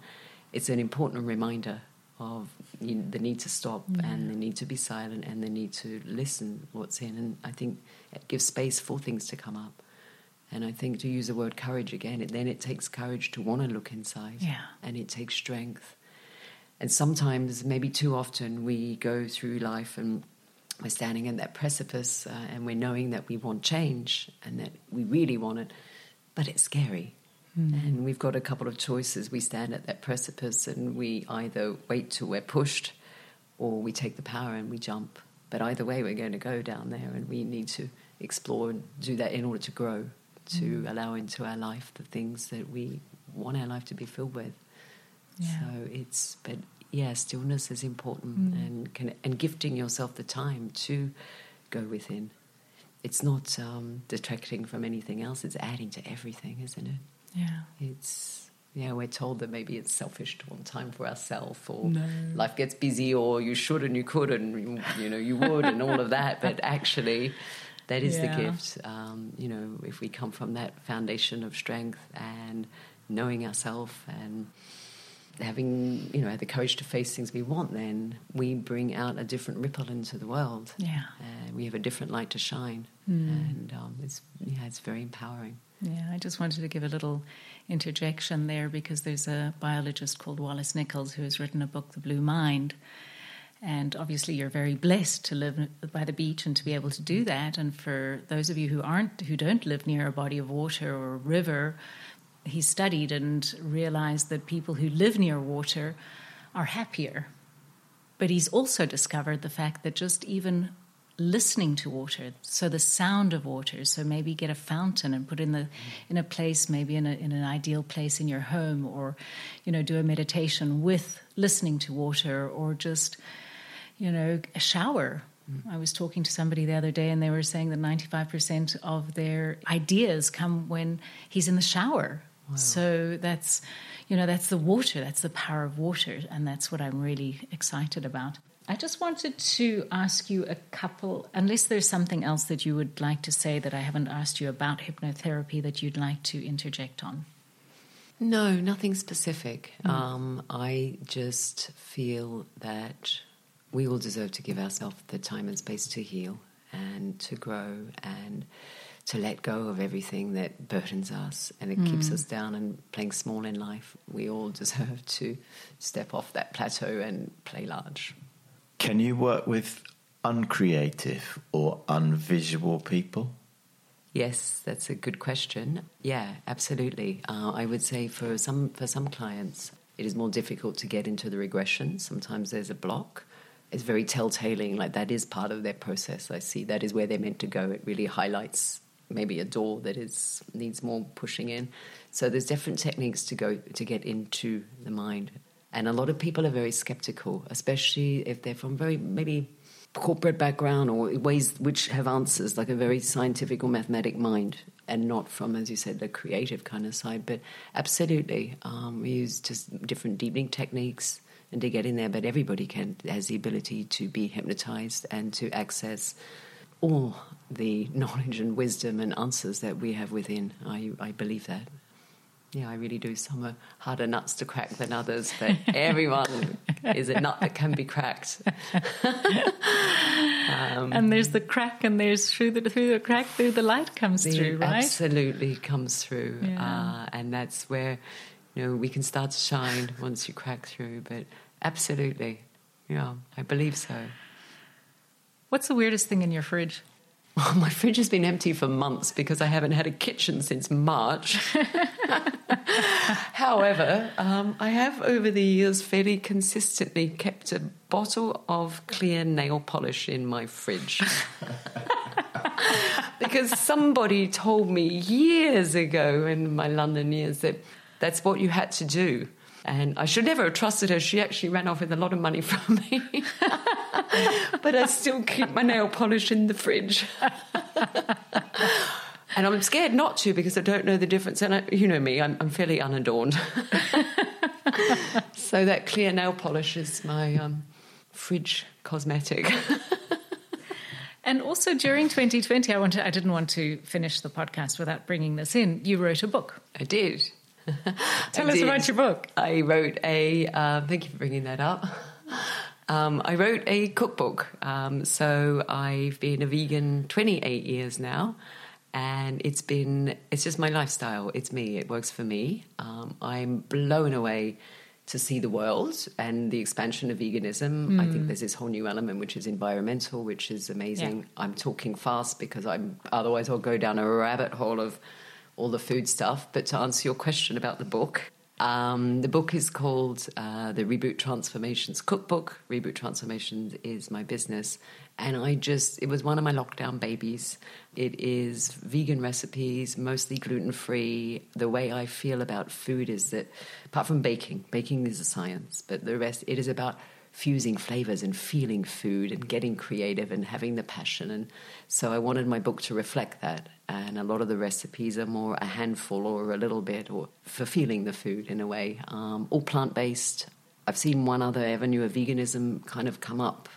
it's an important reminder of you know, the need to stop yeah. and the need to be silent and the need to listen what's in. And I think it gives space for things to come up. And I think to use the word courage again, it, then it takes courage to want to look inside. Yeah. And it takes strength. And sometimes, maybe too often, we go through life and we're standing at that precipice uh, and we're knowing that we want change and that we really want it, but it's scary. Mm. And we've got a couple of choices. We stand at that precipice and we either wait till we're pushed or we take the power and we jump. But either way, we're going to go down there and we need to explore and do that in order to grow, to mm. allow into our life the things that we want our life to be filled with. Yeah. So it's, but yeah, stillness is important, mm. and can, and gifting yourself the time to go within. It's not um, detracting from anything else; it's adding to everything, isn't it? Yeah, it's yeah. We're told that maybe it's selfish to want time for ourselves, or no. life gets busy, or you should and you could, and you know you would, and all of that. But actually, that is yeah. the gift. Um, you know, if we come from that foundation of strength and knowing ourselves and having you know the courage to face things we want then we bring out a different ripple into the world. Yeah. Uh, we have a different light to shine. Mm. and um, it's yeah it's very empowering. Yeah i just wanted to give a little interjection there because there's a biologist called Wallace Nichols who has written a book the blue mind. And obviously you're very blessed to live by the beach and to be able to do that. And for those of you who aren't who don't live near a body of water or a river he studied and realized that people who live near water are happier. But he's also discovered the fact that just even listening to water, so the sound of water, so maybe get a fountain and put in the in a place, maybe in, a, in an ideal place in your home, or you know, do a meditation with listening to water, or just you know, a shower. Mm. I was talking to somebody the other day and they were saying that 95% of their ideas come when he's in the shower so that's, you know, that's the water, that's the power of water, and that's what I'm really excited about. I just wanted to ask you a couple, unless there's something else that you would like to say that I haven't asked you about hypnotherapy that you'd like to interject on. No, nothing specific. Mm. Um, I just feel that we all deserve to give ourselves the time and space to heal and to grow and to let go of everything that burdens us and it mm. keeps us down and playing small in life. We all <laughs> deserve to step off that plateau and play large. Can you work with uncreative or unvisual people? Yes, that's a good question. Yeah, absolutely. Uh, I would say for some for some clients, it is more difficult to get into the regression. Sometimes there's a block. It's very telltaling, like that is part of their process. I see that is where they're meant to go. It really highlights maybe a door that is needs more pushing in. So there's different techniques to go to get into the mind. And a lot of people are very skeptical, especially if they're from very maybe corporate background or ways which have answers, like a very scientific or mathematic mind, and not from, as you said, the creative kind of side. But absolutely, um, we use just different deepening techniques and to get in there. But everybody can has the ability to be hypnotized and to access all the knowledge and wisdom and answers that we have within. I, I believe that. Yeah, I really do. Some are harder nuts to crack than others, but <laughs> everyone is a nut that can be cracked. <laughs> um, and there's the crack, and there's through the through the crack, through the light comes the, through, right? Absolutely comes through, yeah. uh, and that's where you know we can start to shine once you crack through. But absolutely, yeah, I believe so. What's the weirdest thing in your fridge? Well, my fridge has been empty for months because I haven't had a kitchen since March. <laughs> However, um, I have over the years fairly consistently kept a bottle of clear nail polish in my fridge. <laughs> because somebody told me years ago in my London years that that's what you had to do. And I should never have trusted her. She actually ran off with a lot of money from me. <laughs> but I still keep my nail polish in the fridge. <laughs> and I'm scared not to because I don't know the difference. And I, you know me, I'm, I'm fairly unadorned. <laughs> so that clear nail polish is my um, fridge cosmetic. And also during 2020, I wanted, I didn't want to finish the podcast without bringing this in. You wrote a book. I did. <laughs> Tell I us did. about your book. I wrote a. Uh, thank you for bringing that up. <laughs> Um, I wrote a cookbook. Um, so I've been a vegan 28 years now, and it's been it's just my lifestyle. It's me. It works for me. Um, I'm blown away to see the world and the expansion of veganism. Mm. I think hmm. there's this whole new element which is environmental, which is amazing. Yeah. I'm talking fast because I'm otherwise I'll go down a rabbit hole of all the food stuff. But to answer your question about the book, um, the book is called uh, The Reboot Transformations Cookbook. Reboot Transformations is my business. And I just, it was one of my lockdown babies. It is vegan recipes, mostly gluten free. The way I feel about food is that, apart from baking, baking is a science, but the rest, it is about fusing flavors and feeling food and getting creative and having the passion. And so I wanted my book to reflect that. And a lot of the recipes are more a handful or a little bit or for feeling the food in a way, um, all plant based. I've seen one other avenue of veganism kind of come up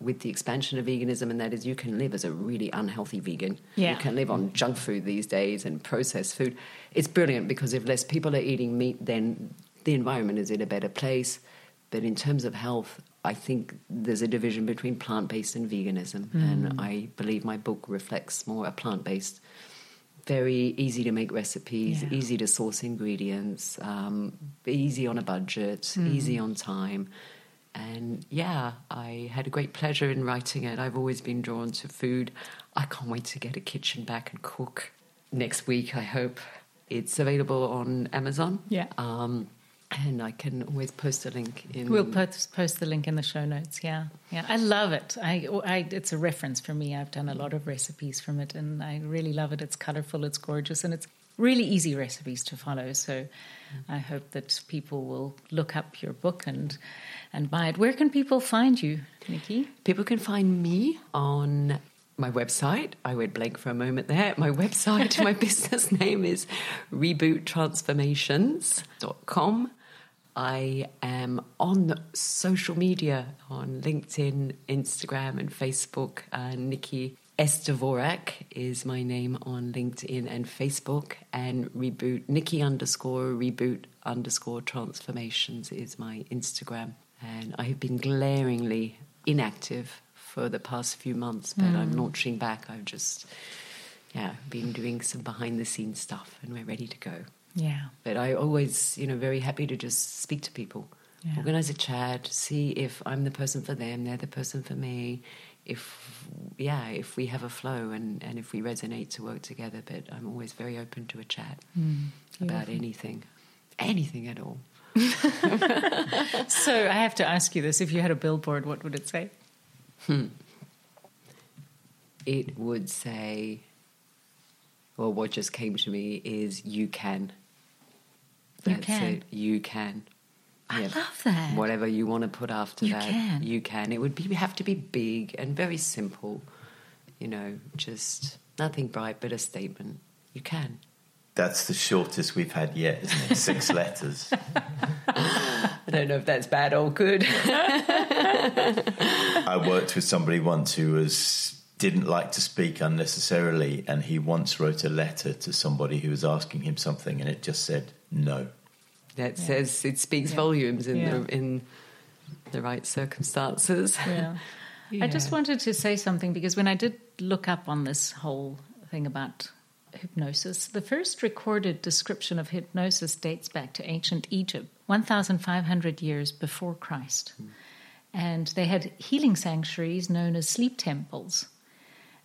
with the expansion of veganism, and that is you can live as a really unhealthy vegan. Yeah. You can live on junk food these days and processed food. It's brilliant because if less people are eating meat, then the environment is in a better place. But in terms of health, I think there's a division between plant based and veganism. Mm. And I believe my book reflects more a plant based, very easy to make recipes, yeah. easy to source ingredients, um, easy on a budget, mm. easy on time. And yeah, I had a great pleasure in writing it. I've always been drawn to food. I can't wait to get a kitchen back and cook next week, I hope. It's available on Amazon. Yeah. Um, and I can always post a link in. We'll post, post the link in the show notes. Yeah, yeah, I love it. I, I, it's a reference for me. I've done a lot of recipes from it, and I really love it. It's colorful, it's gorgeous, and it's really easy recipes to follow. So, I hope that people will look up your book and and buy it. Where can people find you, Nicky? People can find me on my website. I went blank for a moment there. My website, my <laughs> business name is reboottransformations.com. I am on social media on LinkedIn, Instagram, and Facebook. Uh, Nikki Estevorak is my name on LinkedIn and Facebook, and reboot Nicky underscore reboot underscore transformations is my Instagram. And I have been glaringly inactive for the past few months, but I'm launching back. I've just, yeah, been doing some behind the scenes stuff and we're ready to go. Yeah. But I always, you know, very happy to just speak to people, Yeah. organize a chat, see if I'm the person for them, they're the person for me. If yeah, if we have a flow and, and if we resonate to work together. But I'm always very open to a chat mm. about beautiful. anything, anything at all. <laughs> So I have to ask you this: If you had a billboard, what would it say? Hmm. It would say, well, what just came to me is you can. You That's can. it. You can. I Yeah. love that. Whatever you want to put after You that, can. you can. It would be have to be big and very simple. You know, just nothing bright, but a statement. You can. That's the shortest we've had yet, isn't it? Six <laughs> letters. I don't know if that's bad or good. <laughs> I worked with somebody once who was didn't like to speak unnecessarily, and he once wrote a letter to somebody who was asking him something, and it just said no. that Yeah. says it speaks Yeah. volumes in Yeah. the in the right circumstances. Yeah. <laughs> I just wanted to say something because when I did look up on this whole thing about hypnosis, the first recorded description of hypnosis dates back to ancient Egypt, 1,500 years before Christ. Hmm. And they had healing sanctuaries known as sleep temples.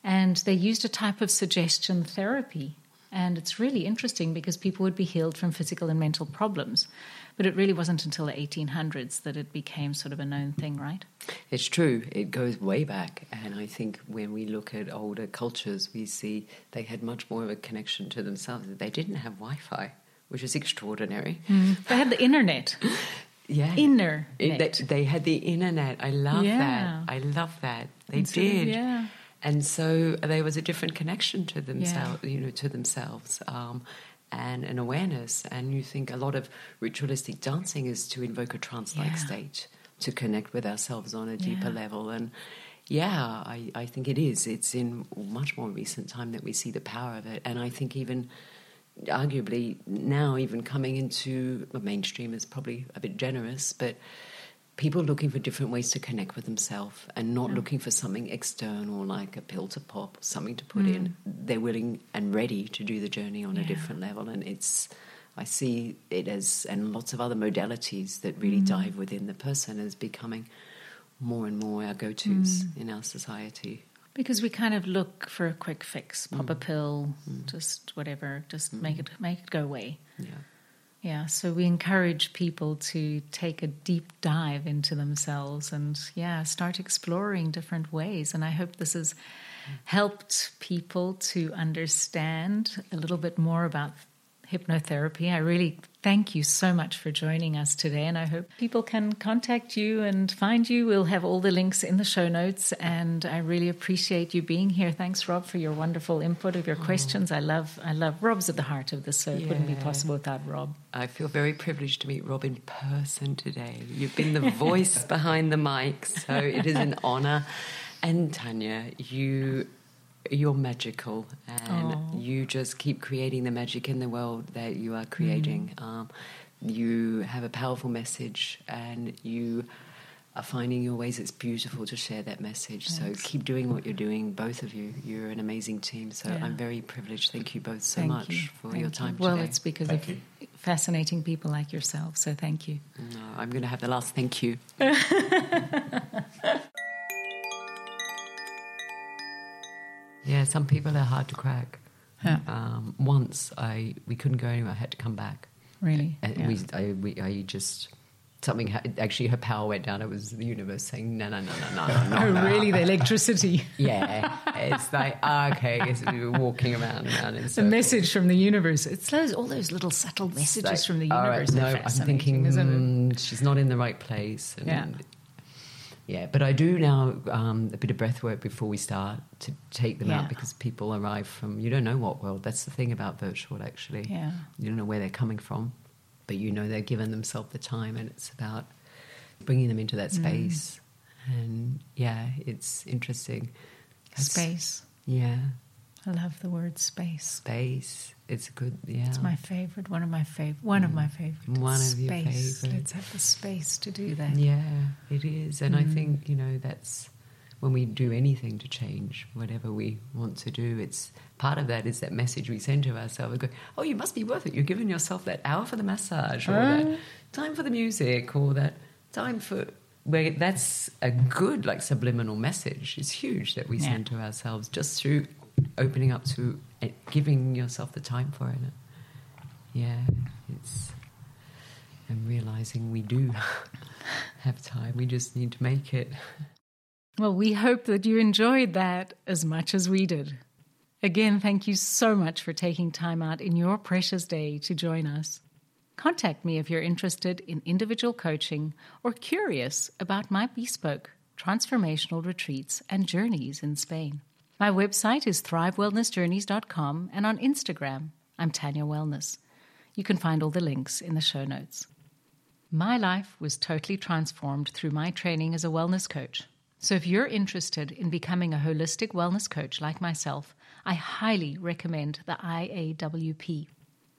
And they used a type of suggestion therapy. And it's really interesting because people would be healed from physical and mental problems. But it really wasn't until the 1800s that it became sort of a known thing, right? It's true. It goes way back. And I think when we look at older cultures, we see they had much more of a connection to themselves. They didn't have Wi Fi, which is extraordinary. Hmm. They had the internet. <laughs> Yeah. Inner It- they, they had the internet. I love Yeah. that. I love that. They And so, did. yeah. And so there was a different connection to themselves, you know, to themselves, um, and an awareness. And you think a lot of ritualistic dancing is to invoke a trance-like Yeah. state, to connect with ourselves on a deeper Yeah. level. And yeah, I, I think it is. It's in much more recent time that we see the power of it. And I think even arguably now even coming into the mainstream is probably a bit generous, but people looking for different ways to connect with themselves and not looking for something external like a pill to pop, something to put in. Mm. They're willing and ready to do the journey on a different level, and it's. I see it as, and lots of other modalities that really mm. dive within the person as becoming more and more our go tos mm. in our society. Because we kind of look for a quick fix, pop a Mm. pill, just whatever, just make it make it go away. Yeah. Yeah, so we encourage people to take a deep dive into themselves and yeah, start exploring different ways. And I hope this has helped people to understand a little bit more about hypnotherapy. I really thank you so much for joining us today, and I hope people can contact you and find you. We'll have all the links in the show notes, and I really appreciate you being here. Thanks, Rob, for your wonderful input of your oh. questions. I love, I love Rob's at the heart of this, so it wouldn't be possible without Rob. I feel very privileged to meet Rob in person today. You've been the voice <laughs> behind the mic, so it is an honor. And Tania, you you're magical, and Aw. you just keep creating the magic in the world that you are creating. Um, you have a powerful message, and you are finding your ways. It's beautiful to share that message. Thanks. So keep doing what you're doing, both of you. You're an amazing team. So Yeah. I'm very privileged. Thank you both so Thank much you. for Thank your you. time Well, today. it's because Thank of you. fascinating people like yourself. So thank you. No, I'm going to have the last thank you. <laughs> yeah, some people are hard to crack. Um, once I we couldn't go anywhere. I had to come back, Really. and Yeah. we, I, we I just something ha- actually her power went down. It was the universe saying no no no no no no. <laughs> Oh, no. really? The electricity. <laughs> Yeah, it's like ah, okay. It's, we were walking around and around in The message from the universe. It's those all those little subtle messages Like, from the all right, universe. no, I'm thinking mm, she's not in the right place. And, Yeah. Yeah. But I do now um, a bit of breath work before we start to take them Yeah. out because people arrive from you don't know what world. That's the thing about virtual, actually. Yeah. You don't know where they're coming from, but you know they're given themselves the time, and it's about bringing them into that Mm. space. And yeah, it's interesting. Space. Yeah. I love the word space. Space. It's a good. Yeah. It's my favorite. One of my favorite. One of my favorite. One of space. your favorite. Let's have the space to do that. Yeah, it is. And I Mm. think, you know, that's when we do anything to change whatever we want to do, it's part of that is that message we send to ourselves. We go, oh, you must be worth it. You're giving yourself that hour for the massage or that time for the music or that time for. Where that's a good, like, subliminal message. It's huge that we Yeah. send to ourselves just through opening up to it, giving yourself the time for it. Yeah, it's and realizing we do <laughs> have time. We just need to make it. Well, we hope that you enjoyed that as much as we did. Again, thank you so much for taking time out in your precious day to join us. Contact me if you're interested in individual coaching or curious about my bespoke transformational retreats and journeys in Spain. My website is thrivewellnessjourneys.com and on Instagram, I'm Tania Wellness. You can find all the links in the show notes. My life was totally transformed through my training as a wellness coach. So, if you're interested in becoming a holistic wellness coach like myself, I highly recommend the IAWP.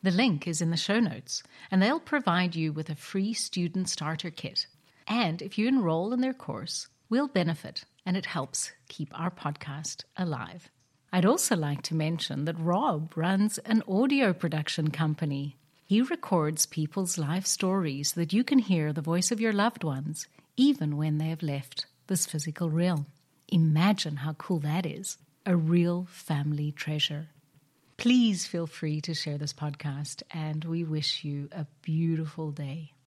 The link is in the show notes, and they'll provide you with a free student starter kit. And if you enroll in their course, we'll benefit, and it helps keep our podcast alive. I'd also like to mention that Rob runs an audio production company. He records people's life stories so that you can hear the voice of your loved ones, even when they have left this physical realm. Imagine how cool that is a real family treasure. Please feel free to share this podcast, and we wish you a beautiful day.